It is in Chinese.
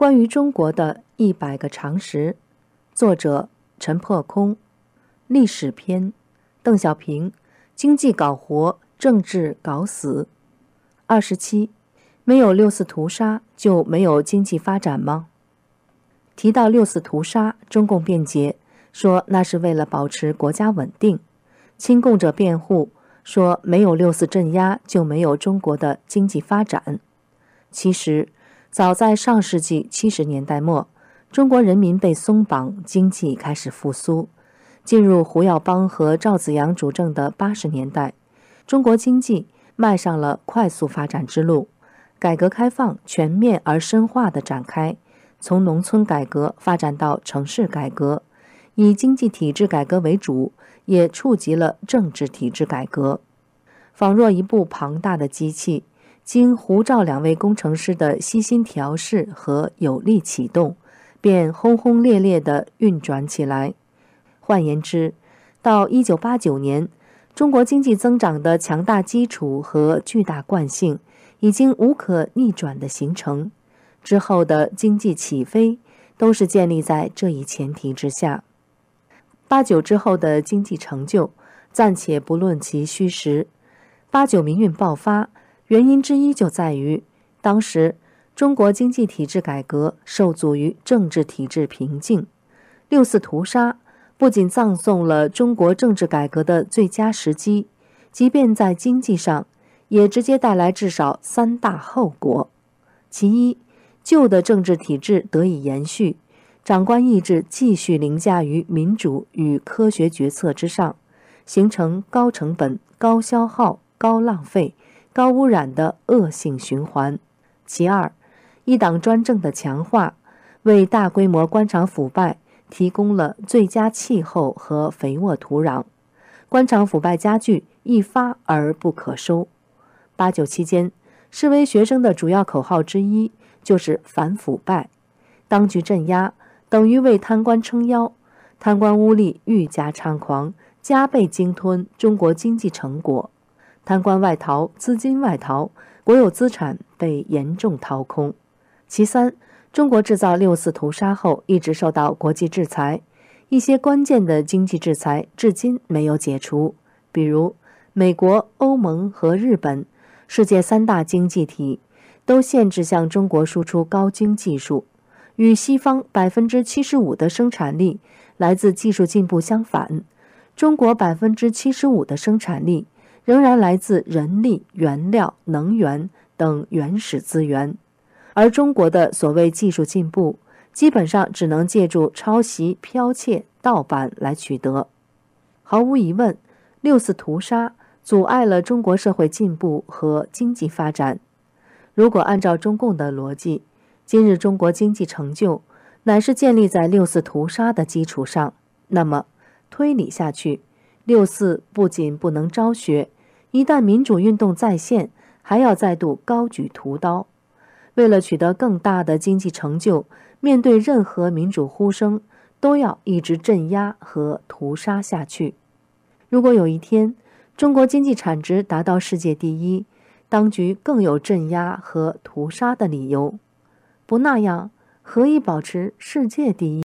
关于中国的一百个常识，作者陈破空，历史篇，邓小平，经济搞活，政治搞死。二十七，没有六四屠杀就没有经济发展吗？提到六四屠杀，中共辩解说那是为了保持国家稳定，亲共者辩护说没有六四镇压就没有中国的经济发展。其实，早在上世纪七十年代末，中国人民被松绑，经济开始复苏。进入胡耀邦和赵紫阳主政的八十年代，中国经济迈上了快速发展之路，改革开放全面而深化的展开，从农村改革发展到城市改革，以经济体制改革为主，也触及了政治体制改革，仿若一部庞大的机器。经胡赵两位工程师的悉心调试和有力启动，便轰轰烈烈地运转起来。换言之，到一九八九年，中国经济增长的强大基础和巨大惯性已经无可逆转的形成。之后的经济起飞，都是建立在这一前提之下。八九之后的经济成就，暂且不论其虚实。八九民运爆发。原因之一就在于，当时中国经济体制改革受阻于政治体制瓶颈。六四屠杀不仅葬送了中国政治改革的最佳时机，即便在经济上，也直接带来至少三大后果：其一，旧的政治体制得以延续，长官意志继续凌驾于民主与科学决策之上，形成高成本、高消耗、高浪费。高污染的恶性循环。其二，一党专政的强化，为大规模官场腐败提供了最佳气候和肥沃土壤。官场腐败加剧，一发而不可收。八九期间，示威学生的主要口号之一就是反腐败。当局镇压，等于为贪官撑腰，贪官污吏愈加猖狂，加倍鲸吞中国经济成果。贪官外逃，资金外逃，国有资产被严重掏空。其三，中国制造六四屠杀后，一直受到国际制裁，一些关键的经济制裁至今没有解除，比如美国、欧盟和日本，世界三大经济体，都限制向中国输出高精技术。与西方百分之七十五的生产力来自技术进步相反，中国百分之七十五的生产力。仍然来自人力、原料、能源等原始资源，而中国的所谓技术进步，基本上只能借助抄袭、剽窃、盗版来取得。毫无疑问，六四屠杀阻碍了中国社会进步和经济发展。如果按照中共的逻辑，今日中国经济成就乃是建立在六四屠杀的基础上，那么推理下去。六四不仅不能昭雪，一旦民主运动再现，还要再度高举屠刀。为了取得更大的经济成就，面对任何民主呼声，都要一直镇压和屠杀下去。如果有一天中国经济产值达到世界第一，当局更有镇压和屠杀的理由。不那样，何以保持世界第一？